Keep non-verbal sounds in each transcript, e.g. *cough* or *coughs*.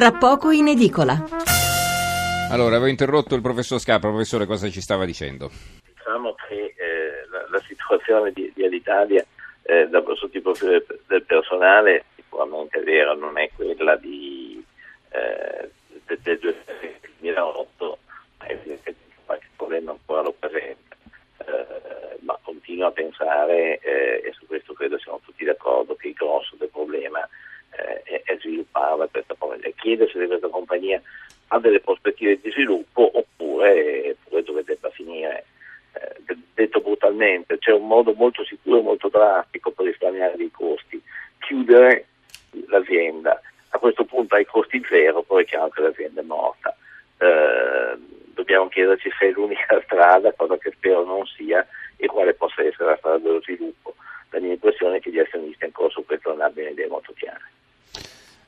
tra poco in edicola. Allora, avevo interrotto il professor Scarpa. Professore, cosa ci stava dicendo? Diciamo che eh, la, la, situazione di, di Alitalia eh, da, sotto il profilo del personale sicuramente è vera, non è quella di, eh, del 2008, ma evidentemente qualche problema ancora lo presenta. Eh, ma continuo a pensare, eh, e su questo credo siamo tutti d'accordo, che il grosso del problema eh, è, è svilupparla questa chiedersi se questa compagnia ha delle prospettive di sviluppo oppure, oppure dove debba finire. Eh, detto brutalmente, c'è un modo molto sicuro e molto drastico per risparmiare dei costi, chiudere l'azienda. A questo punto hai costi zero, poi è chiaro che l'azienda è morta. Eh, dobbiamo chiederci se è l'unica *laughs* strada, cosa che spero non sia, e quale possa essere la strada dello sviluppo. La mia impressione è che gli azionisti ancora su questo non abbiano idee molto chiare.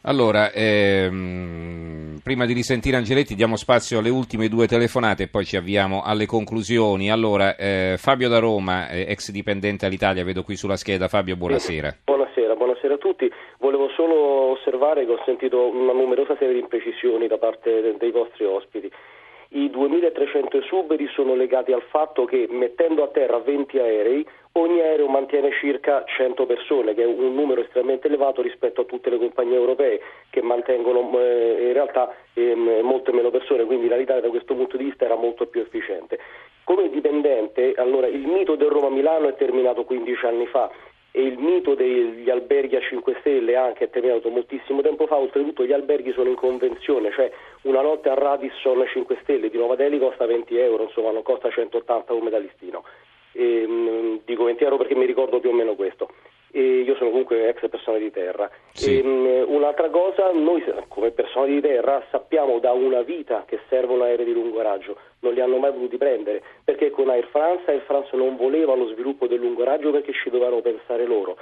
Allora, ehm, prima di risentire Angeletti diamo spazio alle ultime due telefonate e poi ci avviamo alle conclusioni. Allora, eh, Fabio da Roma, eh, ex dipendente all'Italia, vedo qui sulla scheda. Fabio, buonasera. Buonasera, buonasera a tutti. Volevo solo osservare che ho sentito una numerosa serie di imprecisioni da parte dei vostri ospiti. I 2300 esuberi sono legati al fatto che mettendo a terra 20 aerei ogni aereo mantiene circa 100 persone, che è un numero estremamente elevato rispetto a tutte le compagnie europee che mantengono eh, in realtà eh, molte meno persone, quindi l'Italia da questo punto di vista era molto più efficiente. Come dipendente, allora il mito del Roma-Milano è terminato 15 anni fa e il mito degli alberghi a 5 stelle anche è terminato moltissimo tempo fa, oltretutto gli alberghi sono in convenzione, cioè una notte a Radisson 5 stelle di Nuova Delhi costa 20 euro, insomma non costa 180 come da listino. E, mh, dico 20 euro perché mi ricordo più o meno questo. Sono comunque ex persona di terra. Sì. E, mh, un'altra cosa, noi come persone di terra sappiamo da una vita che servono aerei di lungo raggio, non li hanno mai voluti prendere, perché con Air France Air France non voleva lo sviluppo del lungo raggio perché ci dovevano pensare loro.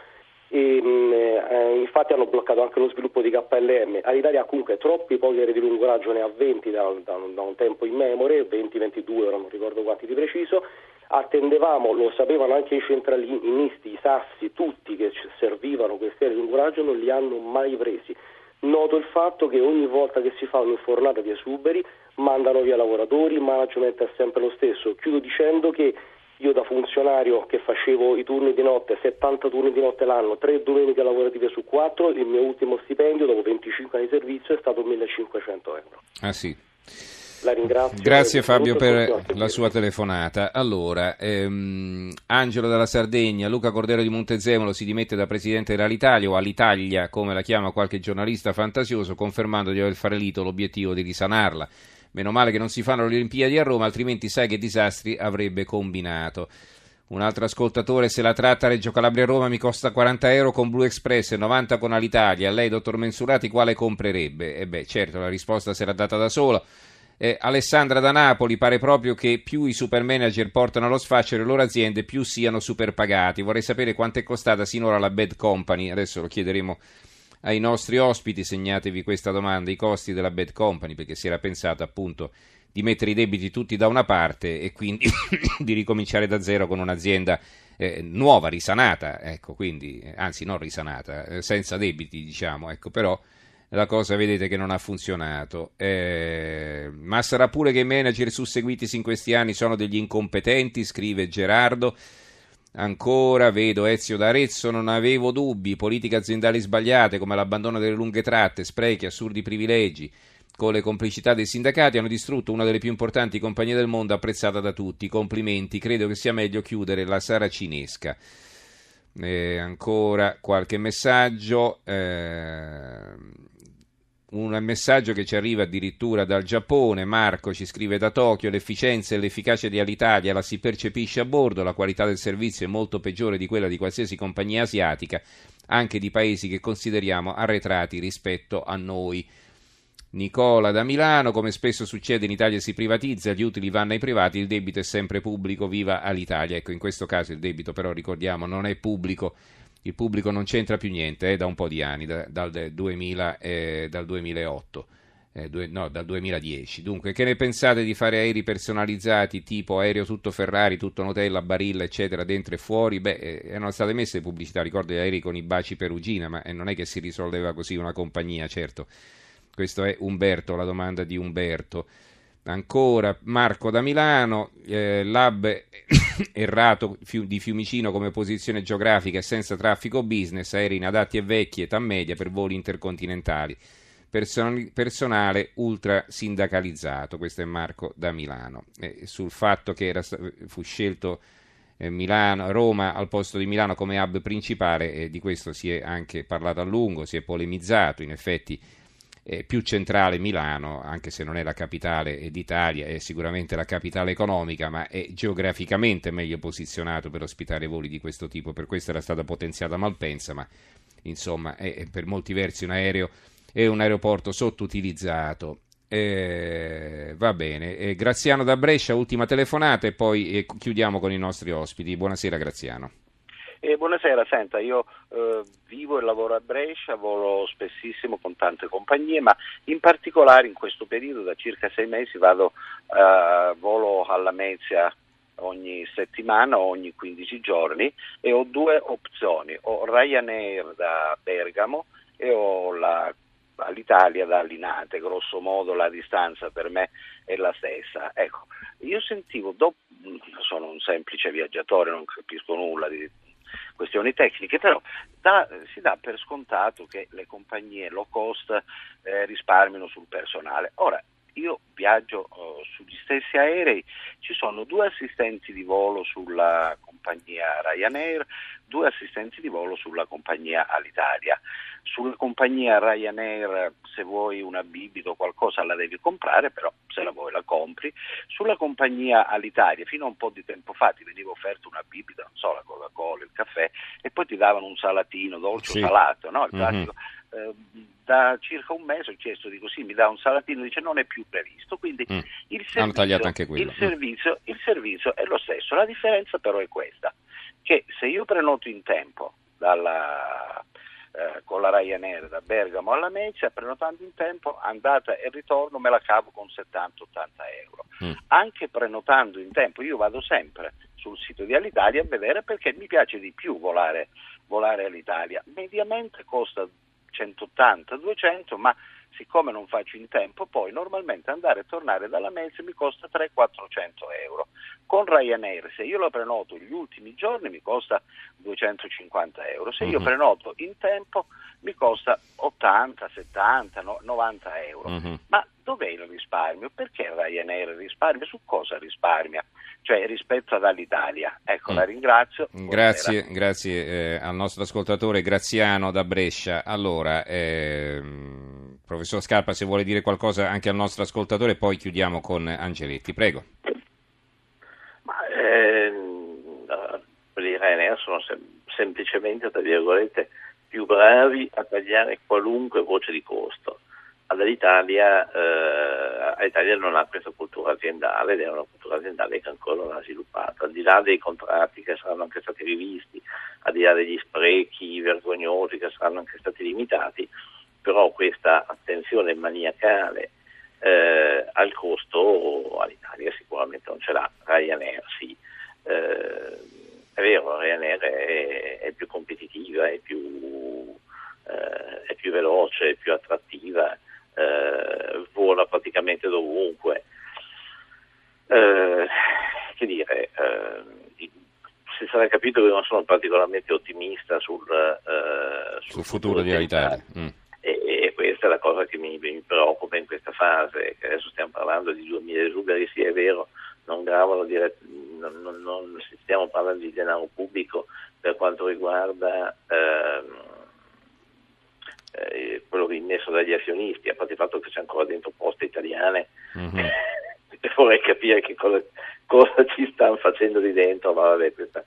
E, mh, eh, infatti hanno bloccato anche lo sviluppo di KLM. All'Italia comunque troppi pochi aerei di lungo raggio ne ha 20 da, da, da un tempo in memoria, 20-22 ora non ricordo quanti di preciso, attendevamo, lo sapevano anche i centralinisti, i sassi, tutti che servivano questi aerei di lungo raggio non li hanno mai presi. Noto il fatto che ogni volta che si fa un'infornata di esuberi mandano via lavoratori, il management è sempre lo stesso. Chiudo dicendo che io da funzionario che facevo i turni di notte, 70 turni di notte l'anno, 3 domeniche lavorative su 4, il mio ultimo stipendio dopo 25 anni di servizio è stato 1500 euro. Ah sì. La ringrazio. Grazie Fabio per la sua telefonata. Allora, ehm, Angelo dalla Sardegna, Luca Cordero di Montezemolo si dimette da presidente dell'Alitalia o all'Italia, come la chiama qualche giornalista fantasioso, confermando di aver fallito l'obiettivo di risanarla. Meno male che non si fanno le Olimpiadi a Roma, altrimenti sai che disastri avrebbe combinato. Un altro ascoltatore, se la tratta Reggio Calabria Roma mi costa 40 euro con Blue Express e 90 con Alitalia, lei, dottor Mensurati, quale comprerebbe? E beh, certo, la risposta era data da sola. Eh, Alessandra da Napoli pare proprio che più i super manager portano allo sfascio le loro aziende, più siano super pagati. Vorrei sapere quanto è costata sinora la Bad Company. Adesso lo chiederemo ai nostri ospiti. Segnatevi questa domanda: i costi della Bad Company, perché si era pensato appunto di mettere i debiti tutti da una parte e quindi *coughs* di ricominciare da zero con un'azienda eh, nuova, risanata, ecco, quindi, anzi non risanata, eh, senza debiti, diciamo, ecco, però la cosa vedete che non ha funzionato. Eh, ma sarà pure che i manager susseguitisi in questi anni sono degli incompetenti, scrive Gerardo. Ancora vedo Ezio d'Arezzo, non avevo dubbi, politiche aziendali sbagliate come l'abbandono delle lunghe tratte, sprechi, assurdi privilegi, con le complicità dei sindacati hanno distrutto una delle più importanti compagnie del mondo apprezzata da tutti. Complimenti, credo che sia meglio chiudere la saracinesca. Eh, ancora qualche messaggio. Eh, un messaggio che ci arriva addirittura dal Giappone, Marco ci scrive da Tokyo, l'efficienza e l'efficacia di Alitalia la si percepisce a bordo, la qualità del servizio è molto peggiore di quella di qualsiasi compagnia asiatica, anche di paesi che consideriamo arretrati rispetto a noi. Nicola da Milano, come spesso succede in Italia si privatizza, gli utili vanno ai privati, il debito è sempre pubblico, viva all'Italia. Ecco, in questo caso il debito però ricordiamo non è pubblico il pubblico non c'entra più niente eh, da un po' di anni, da, dal, 2000, eh, dal 2008. Eh, due, no, dal 2010. Dunque, che ne pensate di fare aerei personalizzati tipo aereo tutto Ferrari, tutto Nutella, Barilla, eccetera, dentro e fuori? Beh, eh, erano state messe pubblicità, ricordo gli aerei con i baci perugina, ma eh, non è che si risolveva così una compagnia, certo. Questo è Umberto, la domanda di Umberto. Ancora Marco da Milano, eh, lab *coughs* errato di Fiumicino come posizione geografica e senza traffico business, aerei inadatti e vecchi, età media per voli intercontinentali, Person- personale ultra sindacalizzato. Questo è Marco da Milano. Eh, sul fatto che era, fu scelto eh, Milano, Roma al posto di Milano come hub principale, eh, di questo si è anche parlato a lungo, si è polemizzato, in effetti eh, più centrale Milano, anche se non è la capitale d'Italia, è sicuramente la capitale economica, ma è geograficamente meglio posizionato per ospitare voli di questo tipo. Per questo era stata potenziata Malpensa, ma insomma è per molti versi un aereo e un aeroporto sottoutilizzato. Eh, va bene, eh, Graziano da Brescia, ultima telefonata e poi eh, chiudiamo con i nostri ospiti. Buonasera Graziano. Eh, buonasera, senta, io eh, vivo e lavoro a Brescia, volo spessissimo con tante compagnie, ma in particolare in questo periodo, da circa sei mesi, vado, eh, volo alla Mezia ogni settimana, ogni 15 giorni e ho due opzioni, ho Ryanair da Bergamo e ho la all'Italia da Linate, grosso modo la distanza per me è la stessa. Ecco, io sentivo, dopo, sono un semplice viaggiatore, non capisco nulla di questioni tecniche, però da, si dà per scontato che le compagnie low cost eh, risparmiano sul personale. Ora, io viaggio oh, sugli stessi aerei, ci sono due assistenti di volo sulla compagnia Ryanair, due assistenti di volo sulla compagnia Alitalia. Sulla compagnia Ryanair se vuoi una bibita o qualcosa la devi comprare, però se la vuoi la compri. Sulla compagnia Alitalia fino a un po' di tempo fa ti veniva offerta una bibita, non so, la Coca-Cola, il caffè e poi ti davano un salatino dolce sì. o salato, no? Mm-hmm. Eh, da circa un mese ho chiesto di così, mi dà un salatino, dice non è più previsto, quindi mm. il, servizio, il, servizio, il servizio è lo stesso, la differenza però è questa, che se io prenoto in tempo dalla, eh, con la Ryanair da Bergamo alla Mezia, prenotando in tempo, andata e ritorno me la cavo con 70-80 euro. Mm. Anche prenotando in tempo, io vado sempre sul sito di Alitalia a vedere perché mi piace di più volare, volare all'Italia. Mediamente costa 180-200, ma siccome non faccio in tempo, poi normalmente andare e tornare dalla Melzi mi costa 300-400 euro. Con Ryanair, se io lo prenoto gli ultimi giorni, mi costa 250 euro. Se io uh-huh. prenoto in tempo, mi costa 80, 70, no, 90 euro. Uh-huh. Ma dov'è il risparmio? Perché Ryanair risparmia? Su cosa risparmia? Cioè rispetto ad Alitalia. Ecco, mm. la ringrazio. Grazie, grazie eh, al nostro ascoltatore Graziano da Brescia. Allora, ehm, professor Scarpa, se vuole dire qualcosa anche al nostro ascoltatore, poi chiudiamo con Angeletti. Prego. Ma, ehm, i Ryanair sono sem- semplicemente, tra virgolette, più bravi a tagliare qualunque voce di costo all'Italia, eh, non ha questa cultura aziendale ed è una cultura aziendale che ancora non ha sviluppato, al di là dei contratti che saranno anche stati rivisti, al di là degli sprechi vergognosi che saranno anche stati limitati, però questa attenzione maniacale eh, al costo all'Italia sicuramente non ce l'ha, Ryanair sì. Eh, è vero, Ryanair è, è più competitiva, è più, eh, è più veloce, è più attrattiva, eh, vola praticamente dovunque. Eh, che dire, eh, si sarà capito che non sono particolarmente ottimista sul, sul, sul futuro, futuro di Alitalia. Mm. Questa è la cosa che mi, mi, preoccupa in questa fase, che adesso stiamo parlando di 2000 esuberi, sì è vero, non gravano direttamente non, non, non, stiamo parlando di denaro pubblico per quanto riguarda ehm, eh, quello immesso dagli azionisti, a parte il fatto che c'è ancora dentro poste italiane mm-hmm. *laughs* vorrei capire che cosa, cosa, ci stanno facendo di dentro, ma vabbè questa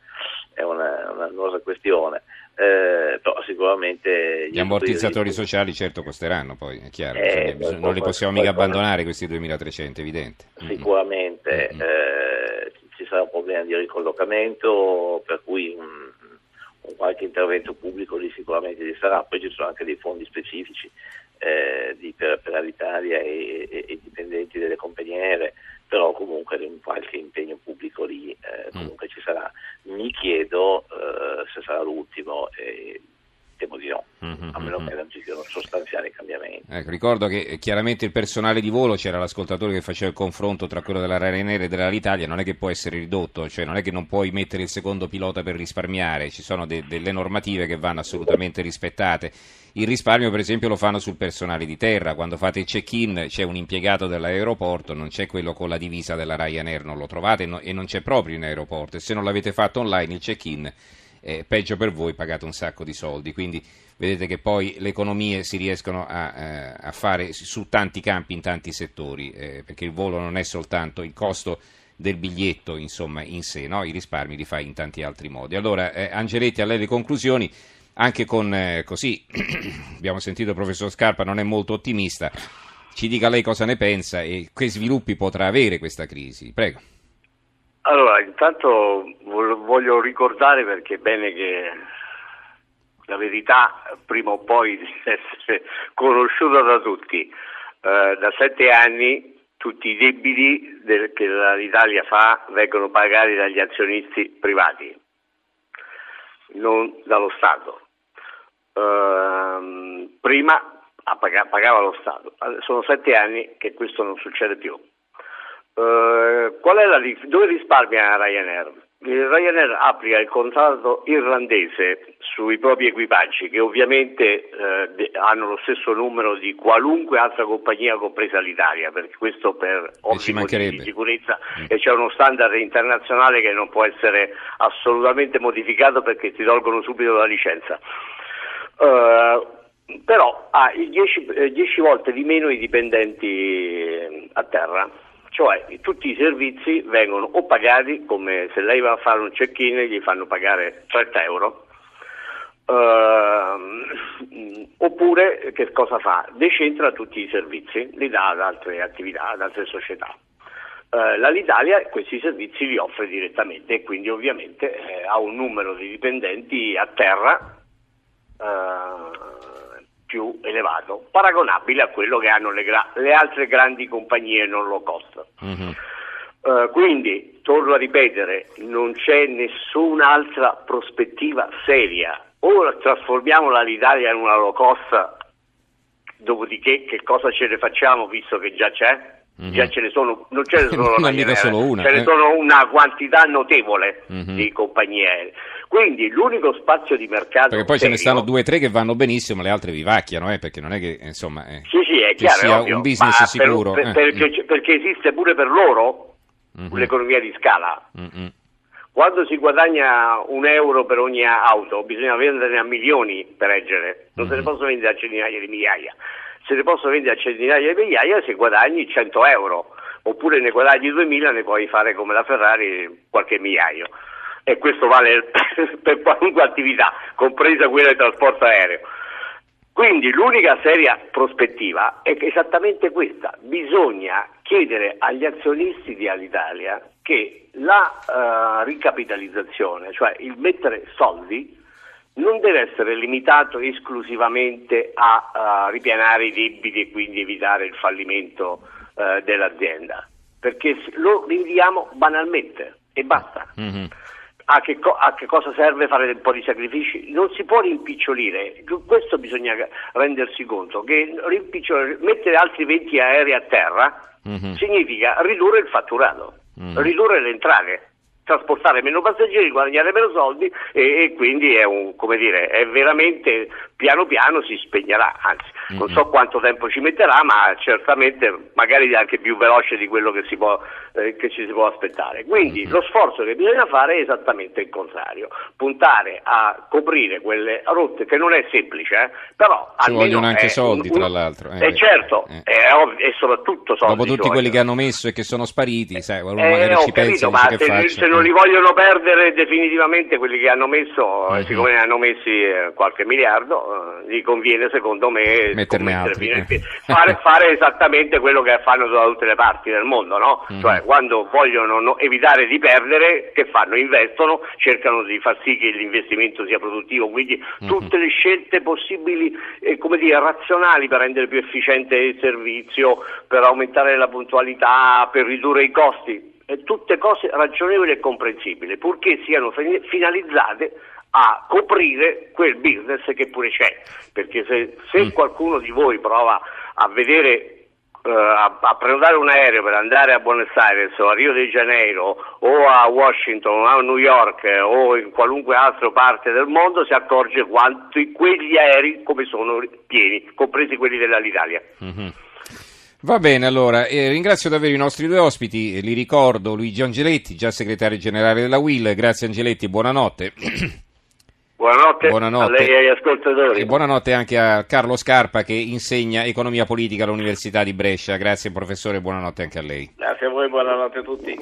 è una, una questione. Eh, però sicuramente gli ammortizzatori di... sociali certo costeranno poi è chiaro eh, bisogna, non li possiamo mica abbandonare questi 2300 evidente sicuramente mm-hmm. eh, ci sarà un problema di ricollocamento per cui un, un qualche intervento pubblico lì sicuramente ci sarà, poi ci sono anche dei fondi specifici eh, di, per, per l'Italia e, e, e, dipendenti delle compagnie però comunque un qualche impegno pubblico lì eh, mm. comunque mm. ci sarà. Mi chiedo eh, se sarà l'ultimo e temo di no, mm-hmm, a meno mm-hmm. che non ci siano sostanziali vari cambiamenti. Ecco, ricordo che eh, chiaramente il personale di volo, c'era l'ascoltatore che faceva il confronto tra quello della Ryanair e dell'Italia, non è che può essere ridotto, cioè non è che non puoi mettere il secondo pilota per risparmiare, ci sono de- delle normative che vanno assolutamente rispettate. Il risparmio per esempio lo fanno sul personale di terra, quando fate il check-in c'è un impiegato dell'aeroporto, non c'è quello con la divisa della Ryanair, non lo trovate no- e non c'è proprio in aeroporto e se non l'avete fatto online il check-in eh, peggio per voi, pagate un sacco di soldi. Quindi vedete che poi le economie si riescono a, eh, a fare su tanti campi, in tanti settori, eh, perché il volo non è soltanto il costo del biglietto insomma, in sé, no? i risparmi li fai in tanti altri modi. Allora, eh, Angeletti, a lei le conclusioni, anche con eh, così, *clears throat* abbiamo sentito il professor Scarpa, non è molto ottimista, ci dica lei cosa ne pensa e che sviluppi potrà avere questa crisi. Prego. Allora, intanto voglio ricordare perché è bene che la verità prima o poi *laughs* deve essere conosciuta da tutti. Eh, da sette anni tutti i debiti del, che l'Italia fa vengono pagati dagli azionisti privati, non dallo Stato. Eh, prima pagava lo Stato, sono sette anni che questo non succede più. Uh, la, dove risparmia Ryanair? Il Ryanair applica il contratto irlandese sui propri equipaggi che ovviamente eh, hanno lo stesso numero di qualunque altra compagnia compresa l'Italia, perché questo per ottimo di sicurezza mm. e c'è uno standard internazionale che non può essere assolutamente modificato perché ti tolgono subito la licenza. Uh, però ha 10 eh, volte di meno i dipendenti a terra cioè tutti i servizi vengono o pagati come se lei va a fare un check-in gli fanno pagare 30 euro uh, oppure che cosa fa? Decentra tutti i servizi, li dà ad altre attività, ad altre società. Uh, L'Alitalia questi servizi li offre direttamente e quindi ovviamente eh, ha un numero di dipendenti a terra uh, più elevato, paragonabile a quello che hanno le, gra- le altre grandi compagnie non low cost. Mm-hmm. Uh, quindi, torno a ripetere, non c'è nessun'altra prospettiva seria. O trasformiamo l'Italia in una low cost, dopodiché che cosa ce ne facciamo visto che già c'è? Mm-hmm. Già ce ne sono, non ce ne *laughs* sono, una, solo una, ce eh. ne sono una quantità notevole mm-hmm. di compagnie aeree. Quindi l'unico spazio di mercato. Perché poi serio, ce ne stanno due o tre che vanno benissimo, le altre vivacchiano, eh, perché non è che insomma. Eh, sì, sì, è chiaro. sia ovvio, un business sicuro. Per, per, eh. perché, perché, esiste pure per loro mm-hmm. l'economia di scala. Mm-hmm. Quando si guadagna un euro per ogni auto, bisogna venderne a milioni per reggere, non mm-hmm. se ne possono vendere a centinaia di migliaia. Se ne possono vendere a centinaia di migliaia se guadagni 100 euro, oppure ne guadagni 2000 ne puoi fare come la Ferrari qualche migliaio e questo vale *laughs* per qualunque attività, compresa quella del trasporto aereo. Quindi l'unica seria prospettiva è esattamente questa, bisogna chiedere agli azionisti di Alitalia che la uh, ricapitalizzazione, cioè il mettere soldi, non deve essere limitato esclusivamente a uh, ripianare i debiti e quindi evitare il fallimento uh, dell'azienda, perché lo rinviamo banalmente e basta. Mm-hmm a che, co- a che, cosa serve fare un po' di sacrifici? Non si può rimpicciolire, questo bisogna rendersi conto, che mettere altri 20 aerei a terra mm-hmm. significa ridurre il fatturato, mm-hmm. ridurre le entrate trasportare meno passeggeri, guadagnare meno soldi e, e quindi è, un, dire, è veramente piano piano si spegnerà, anzi mm-hmm. non so quanto tempo ci metterà, ma certamente magari anche più veloce di quello che, si può, eh, che ci si può aspettare. Quindi mm-hmm. lo sforzo che bisogna fare è esattamente il contrario, puntare a coprire quelle rotte che non è semplice, eh, però ci vogliono anche soldi un, tra l'altro. Eh, eh certo, eh. È, e soprattutto soldi. Dopo tutti quelli che hanno messo e che sono spariti, sai, uno magari eh, ci pensa capito, che se, faccia. se non li vogliono perdere definitivamente quelli che hanno messo, siccome ne hanno messi eh, qualche miliardo, eh, gli conviene secondo me altri, eh. fare, fare, esattamente quello che fanno da tutte le parti del mondo, no? mm-hmm. Cioè quando vogliono no, evitare di perdere, che fanno? Investono, cercano di far sì che l'investimento sia produttivo, quindi mm-hmm. tutte le scelte possibili, eh, come dire, razionali per rendere più efficiente il servizio, per aumentare la puntualità, per ridurre i costi tutte cose ragionevoli e comprensibili, purché siano finalizzate a coprire quel business che pure c'è, perché se, se mm. qualcuno di voi prova a vedere Uh, a, a, prenotare un aereo per andare a Buenos Aires o a Rio de Janeiro o a Washington o a New York eh, o in qualunque altra parte del mondo si accorge quanti quegli aerei come sono pieni, compresi quelli dell'Italia. Mm-hmm. Va bene, allora eh, ringrazio davvero i nostri due ospiti, li ricordo Luigi Angeletti, già segretario generale della WIL, grazie Angeletti, buonanotte. *clears throat* Buonanotte, buonanotte, a lei e agli ascoltatori. E buonanotte anche a Carlo Scarpa che insegna economia politica all'Università di Brescia. Grazie professore, buonanotte anche a lei. Grazie a voi, buonanotte a tutti.